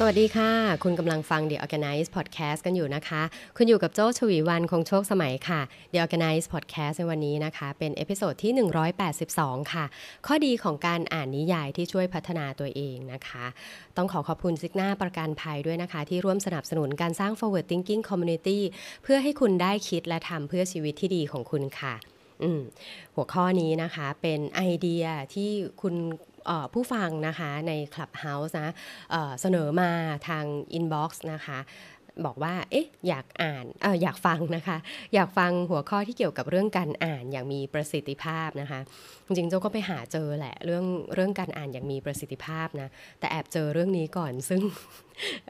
สวัสดีค่ะ คุณกำลังฟัง The ORGANICE Podcast กันอยู่นะคะ คุณอยู่กับโจ้ชวีวันคงโชคสมัยค่ะ The ORGANICE Podcast ในวันนี้นะคะ เป็น episode ที่ 182 ค่ะ ข้อดีของการอ่านนิยายที่ช่วยพัฒนาตัวเองนะคะ ต้องขอขอบคุณซิกน่าประกันภัยด้วยนะคะ ที่ร่วมสนับสนุนการสร้าง forward thinking community เพื่อให้คุณได้คิดและทำเพื่อชีวิตที่ดีของคุณค่ะหัวข้อนี้นะคะเป็นไอเดียที่คุณ ผู้ฟังนะคะใน Clubhouse นะเเสนอมาทาง Inbox นะคะบอกว่า เอ๊ะ อยากอ่านออยากฟังนะคะ อยากฟังหัวข้อที่เกี่ยวกับเรื่องการอ่านอย่างมีประสิทธิภาพนะคะ จริงๆ เจ้าก็ไปหาเจอแหละ เรื่องเรื่องการอ่านอย่างมีประสิทธิภาพนะ แต่แอบเจอเรื่องนี้ก่อน ซึ่ง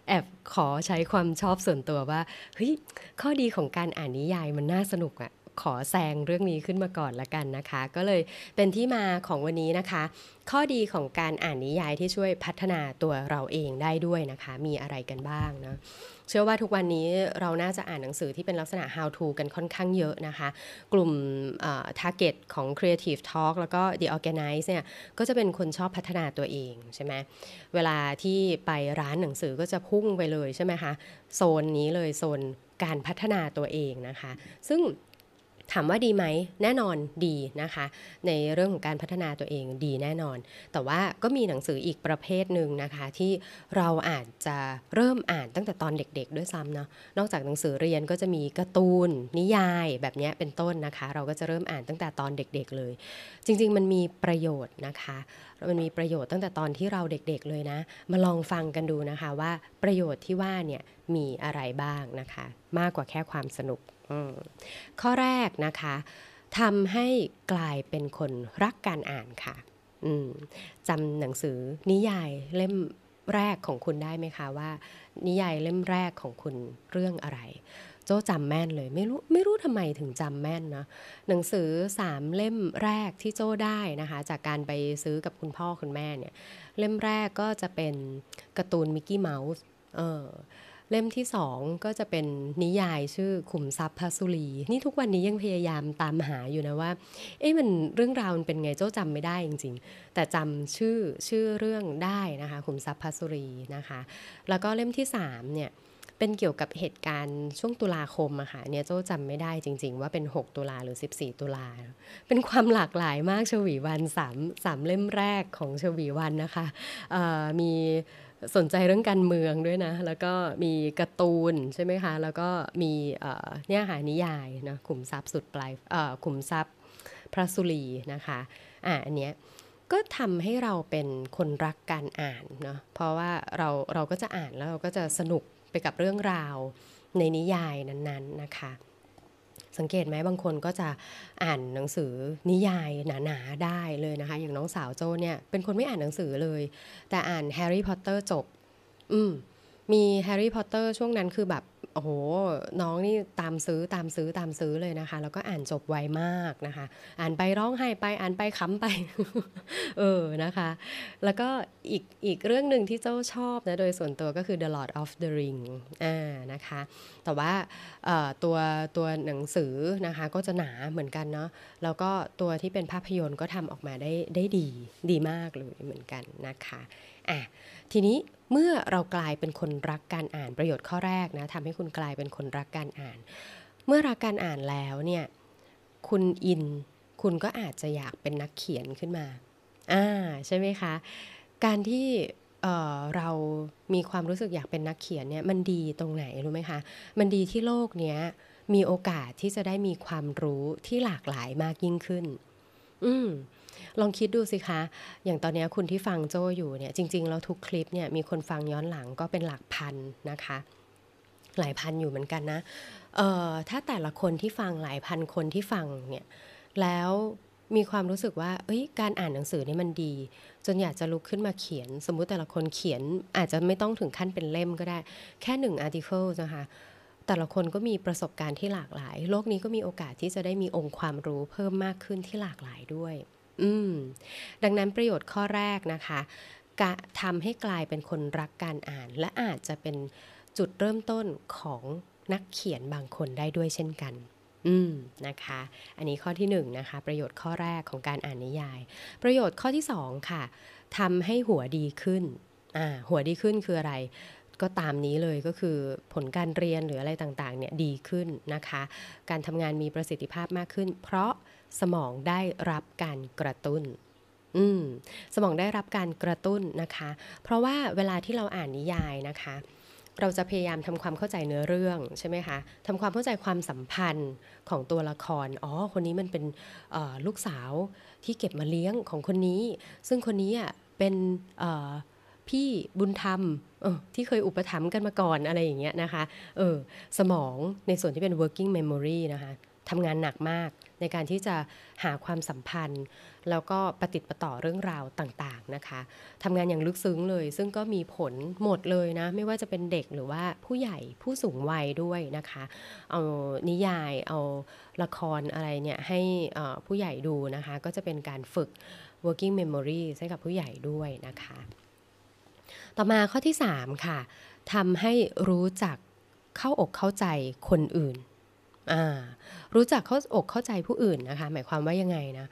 แอบขอใช้ความชอบส่วนตัวว่า เฮ้ย ข้อดีของการอ่านนิยายมันน่าสนุกอะ ขอแซงเรื่องนี้ขึ้นมาก่อนละกันนะคะ ก็เลยเป็นที่มาของวันนี้นะคะ ข้อดีของการอ่านนิยายที่ช่วยพัฒนาตัวเราเองได้ด้วยนะคะ มีอะไรกันบ้างนะเชื่อว่าทุกวันนี้เราน่าจะอ่านหนังสือที่เป็นลักษณะ how to กันค่อนข้างเยอะนะคะ กลุ่ม target ของ creative talk แล้วก็ the organize เนี่ย ก็จะเป็นคนชอบพัฒนาตัวเองใช่ไหม เวลาที่ไปร้านหนังสือก็จะพุ่งไปเลยใช่ไหมคะ โซนนี้เลยโซนการพัฒนาตัวเองนะคะ ซึ่ง ถามว่าดีไหมแน่นอนดีนะคะ ในเรื่องของการพัฒนาตัวเองดีแน่นอน แต่ว่าก็มีหนังสืออีกประเภทหนึ่งนะคะ ที่เราอาจจะเริ่มอ่านตั้งแต่ตอนเด็กๆ ด้วยซ้ำเนาะนอกจากหนังสือเรียนก็จะมีการ์ตูน นิยายแบบนี้เป็นต้นนะคะ เราก็จะเริ่มอ่านตั้งแต่ตอนเด็กๆเลย จริงๆมันมีประโยชน์นะคะมันมีประโยชน์ตั้งแต่ตอนที่เราเด็กๆเลยนะ มาลองฟังกันดูนะคะว่าประโยชน์ที่ว่าเนี่ยมีอะไรบ้างนะคะ มากกว่าแค่ความสนุก ข้อแรกนะคะทำให้กลายเป็นคนรักการอ่านค่ะจำหนังสือนิยายเล่มแรกของคุณได้ไหมคะว่า นิยายเล่มแรกของคุณเรื่องอะไร โจ้จำแม่นเลยไม่รู้ไม่รู้ทำไมถึงจำแม่นนะหนังสือสามเล่มแรกที่โจ้ได้นะคะ จากการไปซื้อกับคุณพ่อคุณแม่เนี่ย เล่มแรกก็จะเป็นการ์ตูนมิกกี้เมาส์เออ เล่มที่สองก็จะเป็นนิยายชื่อขุมทรัพย์พัสุรี นี่ทุกวันนี้ยังพยายามตามหาอยู่นะว่า เอ๊ะมันเรื่องราวมันเป็นไงเจ้าจำไม่ได้จริง ๆ แต่จำชื่อชื่อเรื่องได้นะคะขุมทรัพย์พัสุรีนะคะ แล้วก็เล่มที่สามเนี่ยเป็นเกี่ยวกับเหตุการณ์ช่วงตุลาคมอะค่ะเนี่ยโจ้าจำไม่ได้จริง ๆ ว่าเป็น 6 ตุลาหรือ 14 ตุลา เป็นความหลากหลายมากชวีวันสามสามเล่มแรกของชวีวันนะคะมี สนใจเรื่องการเมืองด้วยนะ แล้วก็มีการ์ตูนใช่ไหมคะ แล้วก็มีเนี่ยหานิยายนะขุมทรัพย์สุดปลายขุมทรัพย์พระสุรีนะคะอ่าอันเนี้ยก็ทำให้เราเป็นคนรักการอ่านเนาะเพราะว่าเราเราก็จะอ่านแล้วเราก็จะสนุกไปกับเรื่องราวในนิยายนั้นๆนะคะ สังเกตไหมบางคนก็จะอ่านหนังสือนิยายหนาๆได้เลยนะคะ อย่างน้องสาวโจ้เนี่ยเป็นคนไม่อ่านหนังสือเลย แต่อ่านแฮร์รี่พอตเตอร์จบ อืมมีแฮร์รี่พอตเตอร์ช่วงนั้นคือแบบ โอ้โหน้องนี่ตามซื้อตามซื้อตามซื้อเลยนะคะ แล้วก็อ่านจบไวมากนะคะ อ่านไปร้องไห้ไปอ่านไปขำไป เออนะคะ แล้วก็อีกอีกเรื่องหนึ่งที่โจ้ชอบนะโดยส่วนตัวก็คือ The Lord of the Ring อ่านะคะ แต่ว่าตัวตัวหนังสือนะคะก็จะหนาเหมือนกันเนาะแล้วก็ตัวที่เป็นภาพยนตร์ก็ทำออกมาได้ได้ดีดีมากเลยเหมือนกันนะคะ อะทีนี้เมื่อเรากลายเป็นคนรักการอ่านประโยชน์ข้อแรกนะทำให้คุณกลายเป็นคนรักการอ่าน เมื่อรักการอ่านแล้วเนี่ยคุณอินคุณก็อาจจะอยากเป็นนักเขียนขึ้นมาอ่าใช่ไหมคะ การที่เรามีความรู้สึกอยากเป็นนักเขียนเนี่ยมันดีตรงไหนรู้ไหมคะ มันดีที่โลกเนี้ยมีโอกาสที่จะได้มีความรู้ที่หลากหลายมากยิ่งขึ้น อืม ลองคิดดูสิคะ อย่างตอนนี้คุณที่ฟังโจอยู่เนี่ยจริงๆแล้วทุกคลิปเนี่ยมีคนฟังย้อนหลังก็เป็นหลักพันนะคะ หลายพันอยู่เหมือนกันนะเอ่อถ้าแต่ละคนที่ฟังหลายพันคนที่ฟังเนี่ยแล้วมีความรู้สึกว่าเอ้ย การอ่านหนังสือนี่มันดี จนอยากจะลุกขึ้นมาเขียน สมมุติแต่ละคนเขียนอาจจะไม่ต้องถึงขั้นเป็นเล่มก็ได้ แค่หนึ่งอาร์ติเคิลนะคะแต่ละคนก็มีประสบการณ์ที่หลากหลาย โลกนี้ก็มีโอกาสที่จะได้มีองค์ความรู้เพิ่มมากขึ้นที่หลากหลายด้วย อืมดังนั้นประโยชน์ข้อแรกนะคะกะทำให้กลายเป็นคนรักการอ่าน และอาจจะเป็นจุดเริ่มต้นของนักเขียนบางคนได้ด้วยเช่นกัน อืมนะคะ อันนี้ข้อที่1นนะคะ ประโยชน์ข้อแรกของการอ่านนิยาย ประโยชน์ข้อที่2ค่ะทำให้หัวดีขึ้นอ่าหัวดีขึ้นคืออะไรก็ตามนี้เลยก็คือผลการเรียนหรืออะไรต่างๆเนี่ยดีขึ้นนะคะ การทำงานมีประสิทธิภาพมากขึ้น เพราะ สมองได้รับการกระตุ้นอืมสมองได้รับการกระตุ้นนะคะ เพราะว่าเวลาที่เราอ่านนิยายนะคะ เราจะพยายามทำความเข้าใจเนื้อเรื่องใช่ไหมคะทำความเข้าใจความสัมพันธ์ของตัวละคร อ๋อ คนนี้มันเป็นลูกสาวที่เก็บมาเลี้ยงของคนนี้ ซึ่งคนนี้เป็นพี่บุญธรรมที่เคยอุปถัมภ์กันมาก่อนอะไรอย่างเงี้ยนะคะ เออ สมองในส่วนที่เป็น working memory นะคะ ทำงานหนักมาก ในการที่จะหาความสัมพันธ์ แล้วก็ปฏิติประต่อเรื่องราวต่างๆนะคะทำงานอย่างลึกซึ้งเลย ซึ่งก็มีผลหมดเลยนะ ไม่ว่าจะเป็นเด็กหรือว่าผู้ใหญ่ผู้สูงวัยด้วยนะคะ เอานิยายเอาละครอะไรเนี่ยให้ผู้ใหญ่ดูนะคะ ก็จะเป็นการฝึก working memory ให้กับผู้ใหญ่ด้วยนะคะ ต่อมาข้อที่ 3 ค่ะทำให้รู้จักเข้าอกเข้าใจคนอื่น รู้จักเข้าอกเข้าใจผู้อื่นนะคะ หมายความว่ายังไงนะ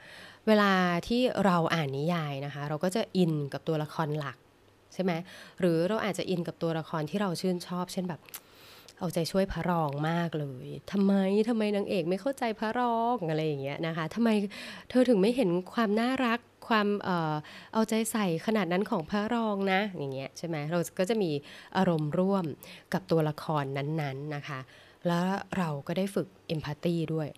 เวลาที่เราอ่านนิยายนะคะ เราก็จะอินกับตัวละครหลักใช่ไหมหรือเราอาจจะอินกับตัวละครที่เราชื่นชอบ เช่นแบบ เอาใจช่วยพระรองมากเลยทำไมทำไมนางเอกไม่เข้าใจพระรองอะไรอย่างเงี้ยนะคะทำไมเธอถึงไม่เห็นความน่ารักความเออเอาใจใส่ขนาดนั้นของพระรองนะอย่างเงี้ยใช่ไหมเราก็จะมีอารมณ์ร่วมกับตัวละครนั้นๆนนะคะ แล้วเราก็ได้ฝึกเอมพัตตีด้วย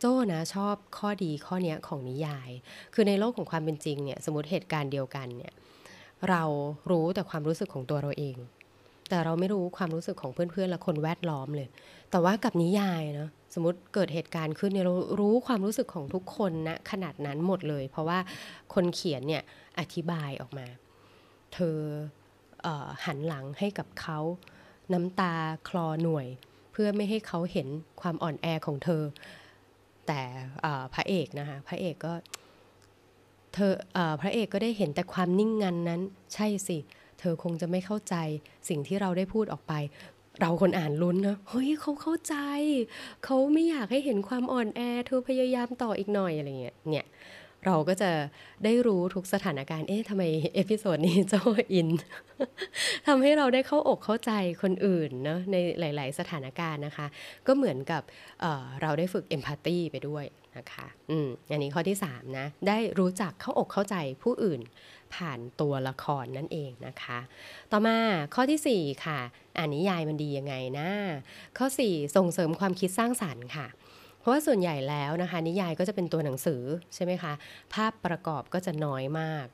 โจ้นะชอบข้อดีข้อนี้ของนิยาย คือในโลกของความเป็นจริงเนี่ยสมมติเหตุการณ์เดียวกันเนี่ยเรารู้แต่ความรู้สึกของตัวเราเอง แต่เราไม่รู้ความรู้สึกของเพื่อนๆและคนแวดล้อมเลย แต่ว่ากับนิยายเนาะสมมติเกิดเหตุการณ์ขึ้นเนี่ยเรารู้ความรู้สึกของทุกคนนะขนาดนั้นหมดเลย เพราะว่าคนเขียนเนี่ยอธิบายออกมา เธออหันหลังให้กับเขา น้ำตาคลอหน่วย เพื่อไม่ให้เขาเห็นความอ่อนแอของเธอ แต่พระเอกนะคะพระเอกก็เธออพระเอกก็ได้เห็นแต่ความนิ่งงันนั้น ใช่สิ เธอคงจะไม่เข้าใจสิ่งที่เราได้พูดออกไป เราคนอ่านลุ้นนะเฮ้ยเขาเข้าใจ เขาไม่อยากให้เห็นความอ่อนแอ เธอพยายามต่ออีกหน่อยอะไรเงี้ยเนี่ย เราก็จะได้รู้ทุกสถานการณ์ เอ๊ะทำไม episode นี้เจ้าอินทำให้เราได้เข้าอกเข้าใจคนอื่นเนาะในหลาย ๆ สถานการณ์นะคะ ก็เหมือนกับเราได้ฝึก empathy ไปด้วยนะคะอืมอันนี้ข้อที่3นะได้รู้จักเข้าอกเข้าใจผู้อื่นผ่านตัวละครนั่นเองนะคะ ต่อมาข้อที่ 4 ค่ะอ่านนิยายมันดียังไงนะ ข้อ 4 ส่งเสริมความคิดสร้างสารรค์ค่ะ เพราะว่าส่วนใหญ่แล้วนะคะ นิยายก็จะเป็นตัวหนังสือใช่ไหมคะ ภาพประกอบก็จะน้อยมาก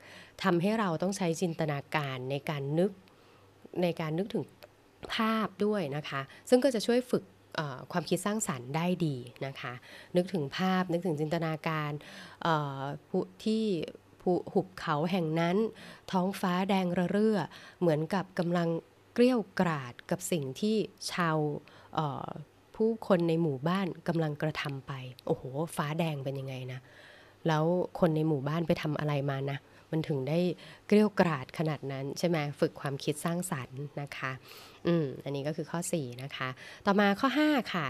ทำให้เราต้องใช้จินตนาการในการนึกในการนึกถึงภาพด้วยนะคะ ซึ่งก็จะช่วยฝึกความคิดสร้างสารรค์ได้ดีนะคะ นึกถึงภาพนึกถึงจินตนาการที่หุบเขาแห่งนั้น ท้องฟ้าแดงระเรื่อ เหมือนกับกำลังเกลี้ยวกราดกับสิ่งที่ชาว ผู้คนในหมู่บ้านกำลังกระทำไป โอ้โห ฟ้าแดงเป็นยังไงนะ แล้วคนในหมู่บ้านไปทำอะไรมานะ มันถึงได้เกลี้ยกราดขนาดนั้นใช่ไหมฝึกความคิดสร้างสรรค์นะคะ อืม อันนี้ก็คือข้อ 4 นะคะ ต่อมาข้อ 5 ค่ะ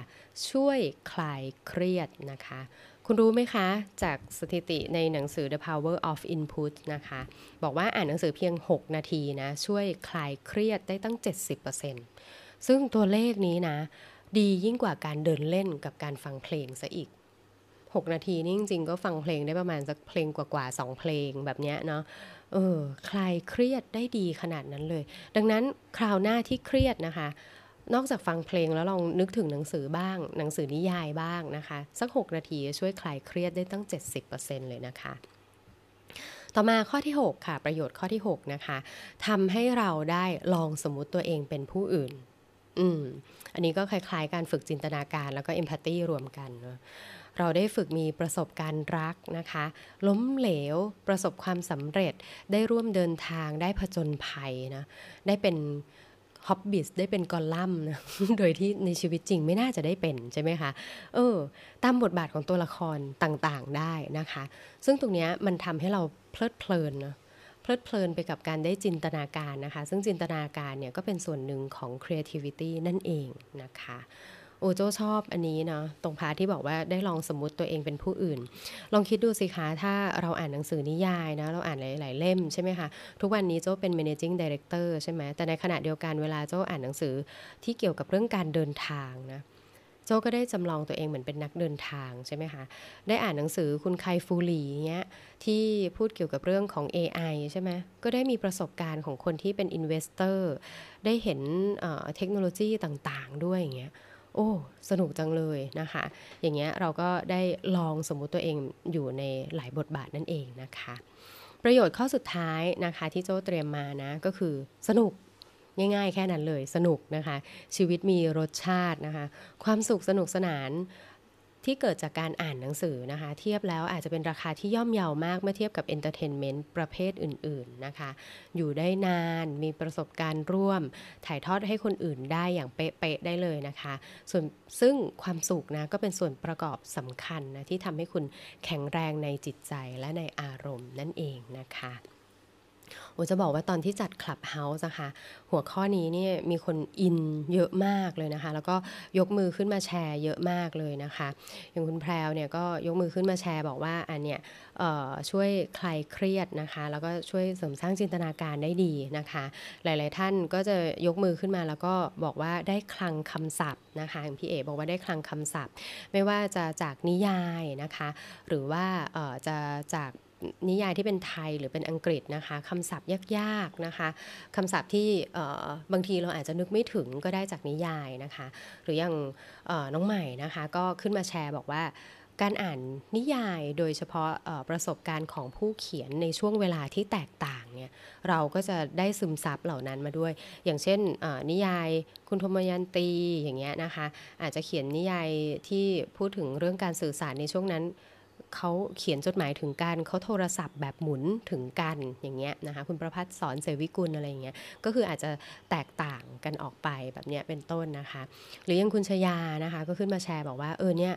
ช่วยคลายเครียดนะคะคุณรู้ไหมคะ จากสถิติในหนังสือ The Power of Input นะคะ บอกว่าอ่านหนังสือเพียง 6 นาทีนะ ช่วยคลายเครียดได้ตั้ง 70%ซึ่งตัวเลขนี้นะ ดียิ่งกว่าการเดินเล่นกับการฟังเพลงซะอีก 6 นาทีนี่จริงๆ ก็ฟังเพลงได้ประมาณสักเพลงกว่าๆสองเพลงแบบเนี้ยเนาะเออคลายเครียดได้ดีขนาดนั้นเลย ดังนั้นคราวหน้าที่เครียดนะคะ นอกจากฟังเพลงแล้วลองนึกถึงหนังสือบ้าง หนังสือนิยายบ้างนะคะ สัก 6 นาทีช่วยคลายเครียดได้ตั้ง 70%เลยนะคะต่อมาข้อที่ 6 ค่ะ ประโยชน์ข้อที่ 6 นะคะทำให้เราได้ลองสมมุติตัวเองเป็นผู้อื่น อืมอันนี้ก็คล้ายๆ การฝึกจินตนาการแล้วก็เอมพัตตีรวมกันเนาะเราได้ฝึกมีประสบการณ์รักนะคะ ล้มเหลวประสบความสำเร็จได้ร่วมเดินทางได้ผจญภัยนะได้เป็นฮอบบิสได้เป็นกอลัมนะโดยที่ในชีวิตจริงไม่น่าจะได้เป็นใช่ไหมคะเออตามบทบาทของตัวละครต่างๆได้นะคะ ซึ่งตรงนี้มันทำให้เราเพลิดเพลินนะ ลิดเพลินไปกับการได้จินตนาการนะคะ ซึ่งจินตนาการเนี่ยก็เป็นส่วนหนึ่งของ creativity นั่นเองนะคะโอโจชอบอันนี้เนาะตรงพาที่บอกว่าได้ลองสมมติตัวเองเป็นผู้อื่น ลองคิดดูสิคะถ้าเราอ่านหนังสือนิยายนะเราอ่านหลาย ๆ เล่มใช่ไหมคะ ทุกวันนี้โจเป็น managing director ใช่ไหมแต่ในขณะเดียวกันเวลาโจอ่านหนังสือที่เกี่ยวกับเรื่องการเดินทางนะ โจก็ได้จำลองตัวเองเหมือนเป็นนักเดินทางใช่ไหมคะได้อ่านหนังสือคุณไคฟูลีเงี้ยที่พูดเกี่ยวกับเรื่องของ AI ใช่ไหมก็ได้มีประสบการณ์ของคนที่เป็น investor ได้เห็นเทคโนโลยีต่างๆ ด้วยอย่างเงี้ยโอ้ สนุกจังเลยนะคะ อย่างเงี้ยเราก็ได้ลองสมมุติตัวเองอยู่ในหลายบทบาทนั่นเองนะคะ ประโยชน์ข้อสุดท้ายนะคะที่โจเตรียมมานะก็คือสนุก ง่ายๆ แค่นั้นเลยสนุกนะคะ ชีวิตมีรสชาตินะคะ ความสุขสนุกสนานที่เกิดจากการอ่านหนังสือนะคะ เทียบแล้วอาจจะเป็นราคาที่ย่อมเยาวมากเมื่อเทียบกับ entertainment ประเภทอื่นๆนะคะ อยู่ได้นานมีประสบการณ์ร่วม ถ่ายทอดให้คนอื่นได้อย่างเป๊ะๆได้เลยนะคะ ส่วนซึ่งความสุขนะก็เป็นส่วนประกอบสำคัญนะที่ทำให้คุณแข็งแรงในจิตใจและในอารมณ์นั่นเองนะคะ โอจะบอกว่าตอนที่จัดคลับเฮาส์นะคะหัวข้อนี้เนี่ยมีคนอินเยอะมากเลยนะคะ แล้วก็ยกมือขึ้นมาแชร์เยอะมากเลยนะคะ อย่างคุณแพรวเนี่ยก็ยกมือขึ้นมาแชร์บอกว่าอันเนี้ยช่วยคลายเครียดนะคะ แล้วก็ช่วยเสริมสร้างจินตนาการได้ดีนะคะ หลาย ๆ ท่านก็จะยกมือขึ้นมาแล้วก็บอกว่าได้คลังคำศัพท์นะคะอย่างพี่เอ๋บอกว่าได้คลังคำศัพท์ ไม่ว่าจะจากนิยายนะคะ หรือว่าจะจาก นิยายที่เป็นไทยหรือเป็นอังกฤษนะคะคำศัพท์ยากๆนะคะคำศัพท์ที่บางทีเราอาจจะนึกไม่ถึงก็ได้จากนิยายนะคะ หรืออย่างน้องใหม่นะคะก็ขึ้นมาแชร์บอกว่าการอ่านนิยายโดยเฉพาะประสบการณ์ของผู้เขียนในช่วงเวลาที่แตกต่างเนี่ยเราก็จะได้ซึมซับเหล่านั้นมาด้วย อย่างเช่นนิยายคุณธมยันตีอย่างเงี้ยนะคะอาจจะเขียนนิยายที่พูดถึงเรื่องการสื่อสารในช่วงนั้น เขาเขียนจดหมายถึงกันเขาโทรศัพท์แบบหมุนถึงกันอย่างเงี้ยนะคะคุณประพัฒสอนเสวิกุลอะไรเงี้ยก็คืออาจจะแตกต่างกันออกไปแบบเนี้ยเป็นต้นนะคะ หรือยังคุณชยานะคะก็ขึ้นมาแชร์บอกว่าเออเนี่ย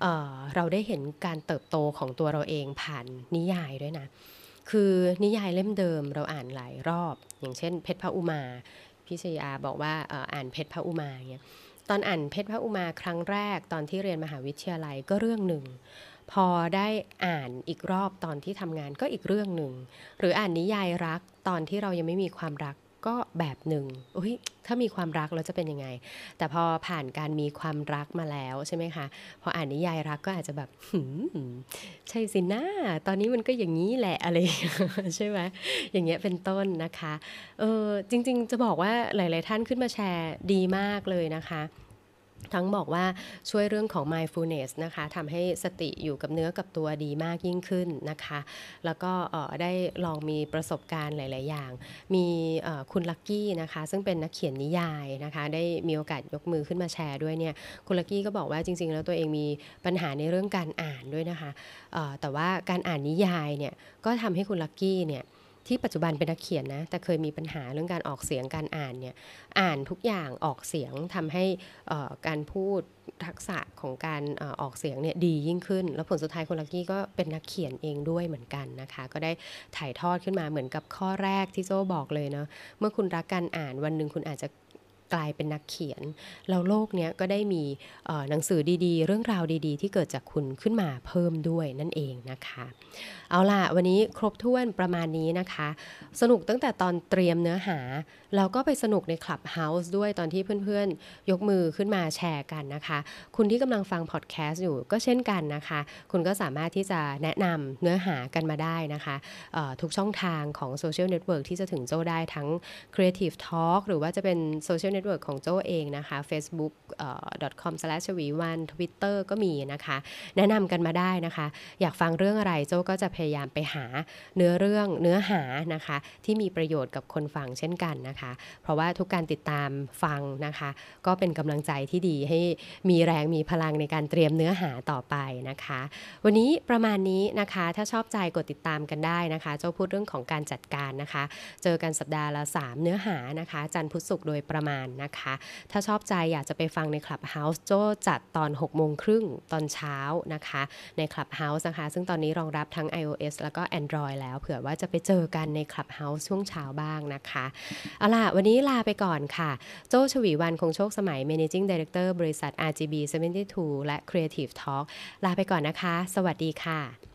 เออเราได้เห็นการเติบโตของตัวเราเองผ่านนิยายด้วยนะคือนิยายเล่มเดิมเราอ่านหลายรอบ อย่างเช่น เพชรพระอุมาพิชยาบอกว่าอ่านเพชรพระอุมาเงี้ยตอนอ่านเพชรพระอุมาครั้งแรกตอนที่เรียนมหาวิทยาลัยก็เรื่องหนึ่ง พอได้อ่านอีกรอบตอนที่ทำงานก็อีกเรื่องหนึ่ง หรืออ่านนิยายรักตอนที่เรายังไม่มีความรักก็แบบหนึ่งอุ้ยถ้ามีความรักแล้วจะเป็นยังไง แต่พอผ่านการมีความรักมาแล้วใช่ไหมคะ พออ่านนิยายรักก็อาจจะแบบใช่สินะตอนนี้มันก็อย่างนี้แหละอะไรใช่ไหมอย่างเงี้ยเป็นต้นนะคะ เออจริง ๆ จะบอกว่าหลาย ๆ ท่านขึ้นมาแชร์ดีมากเลยนะคะ ทั้งบอกว่าช่วยเรื่องของ mindfulness นะคะทำให้สติอยู่กับเนื้อกับตัวดีมากยิ่งขึ้นนะคะ แล้วก็ได้ลองมีประสบการณ์หลาย ๆ อย่าง มีคุณลักกี้นะคะ ซึ่งเป็นนักเขียนนิยายนะคะ ได้มีโอกาสยกมือขึ้นมาแชร์ด้วยเนี่ย คุณลักกี้ก็บอกว่าจริง ๆ แล้วตัวเองมีปัญหาในเรื่องการอ่านด้วยนะคะแต่ว่าการอ่านนิยายเนี่ยก็ทำให้คุณลักกี้เนี่ย ที่ปัจจุบันเป็นนักเขียนนะ แต่เคยมีปัญหาเรื่องการออกเสียงการอ่านเนี่ยอ่านทุกอย่างออกเสียงทำให้การพูดทักษะของการออกเสียงเนี่ยดียิ่งขึ้น แล้วผลสุดท้ายคุณลักกี้ก็เป็นนักเขียนเองด้วยเหมือนกันนะคะ ก็ได้ถ่ายทอดขึ้นมาเหมือนกับข้อแรกที่โจ้บอกเลยเนาะเมื่อคุณรักการอ่านวันหนึ่งคุณอาจจะ กลายเป็นนักเขียน แล้วโลกนี้ก็ได้มีหนังสือดีๆ เรื่องราวดีๆ ที่เกิดจากคุณขึ้นมาเพิ่มด้วยนั่นเองนะคะ เอาล่ะ วันนี้ครบถ้วนประมาณนี้นะคะ สนุกตั้งแต่ตอนเตรียมเนื้อหา แล้วก็ไปสนุกใน Clubhouse ด้วยตอนที่เพื่อนๆ ยกมือขึ้นมาแชร์กันนะคะ คุณที่กำลังฟังพอดแคสต์อยู่ก็เช่นกันนะคะ คุณก็สามารถที่จะแนะนำเนื้อหากันมาได้นะคะทุกช่องทางของ social network ที่จะถึงโจ้ได้ทั้ง Creative Talk หรือว่าจะเป็น social network ของโจ้เองนะคะ facebook.com s l a s h วีวัน Twitter ก็มีนะคะ แนะนำกันมาได้นะคะ อยากฟังเรื่องอะไรโจ้ก็จะพยายามไปหาเนื้อเรื่องเนื้อหานะคะ ที่มีประโยชน์กับคนฟังเช่นกันนะคะ เพราะว่าทุกการติดตามฟังนะคะ ก็เป็นกำลังใจที่ดีให้มีแรงมีพลังในการเตรียมเนื้อหาต่อไปนะคะ วันนี้ประมาณนี้นะคะ ถ้าชอบใจกดติดตามกันได้นะคะโจ้พูดเรื่องของการจัดการนะคะ เจอกันสัปดาห์ละ 3 เนื้อหานะคะ จันทร์พุธศุกร์โดยประมาณานนะคะ ถ้าชอบใจอยากจะไปฟังใน Clubhouse โจจัดตอน 6 โมงครึ่งตอนเช้านะคะ ใน Clubhouse นะคะ ซึ่งตอนนี้รองรับทั้ง iOS แล้วก็ Android แล้ว เผื่อว่าจะไปเจอกันใน Clubhouse ช่วงเช้าบ้างนะคะ เอาล่ะ วันนี้ลาไปก่อนค่ะ โจชวีวันคงโชคสมัย Managing Director บริษัท RGB 72 และ Creative Talk ลาไปก่อนนะคะ สวัสดีค่ะ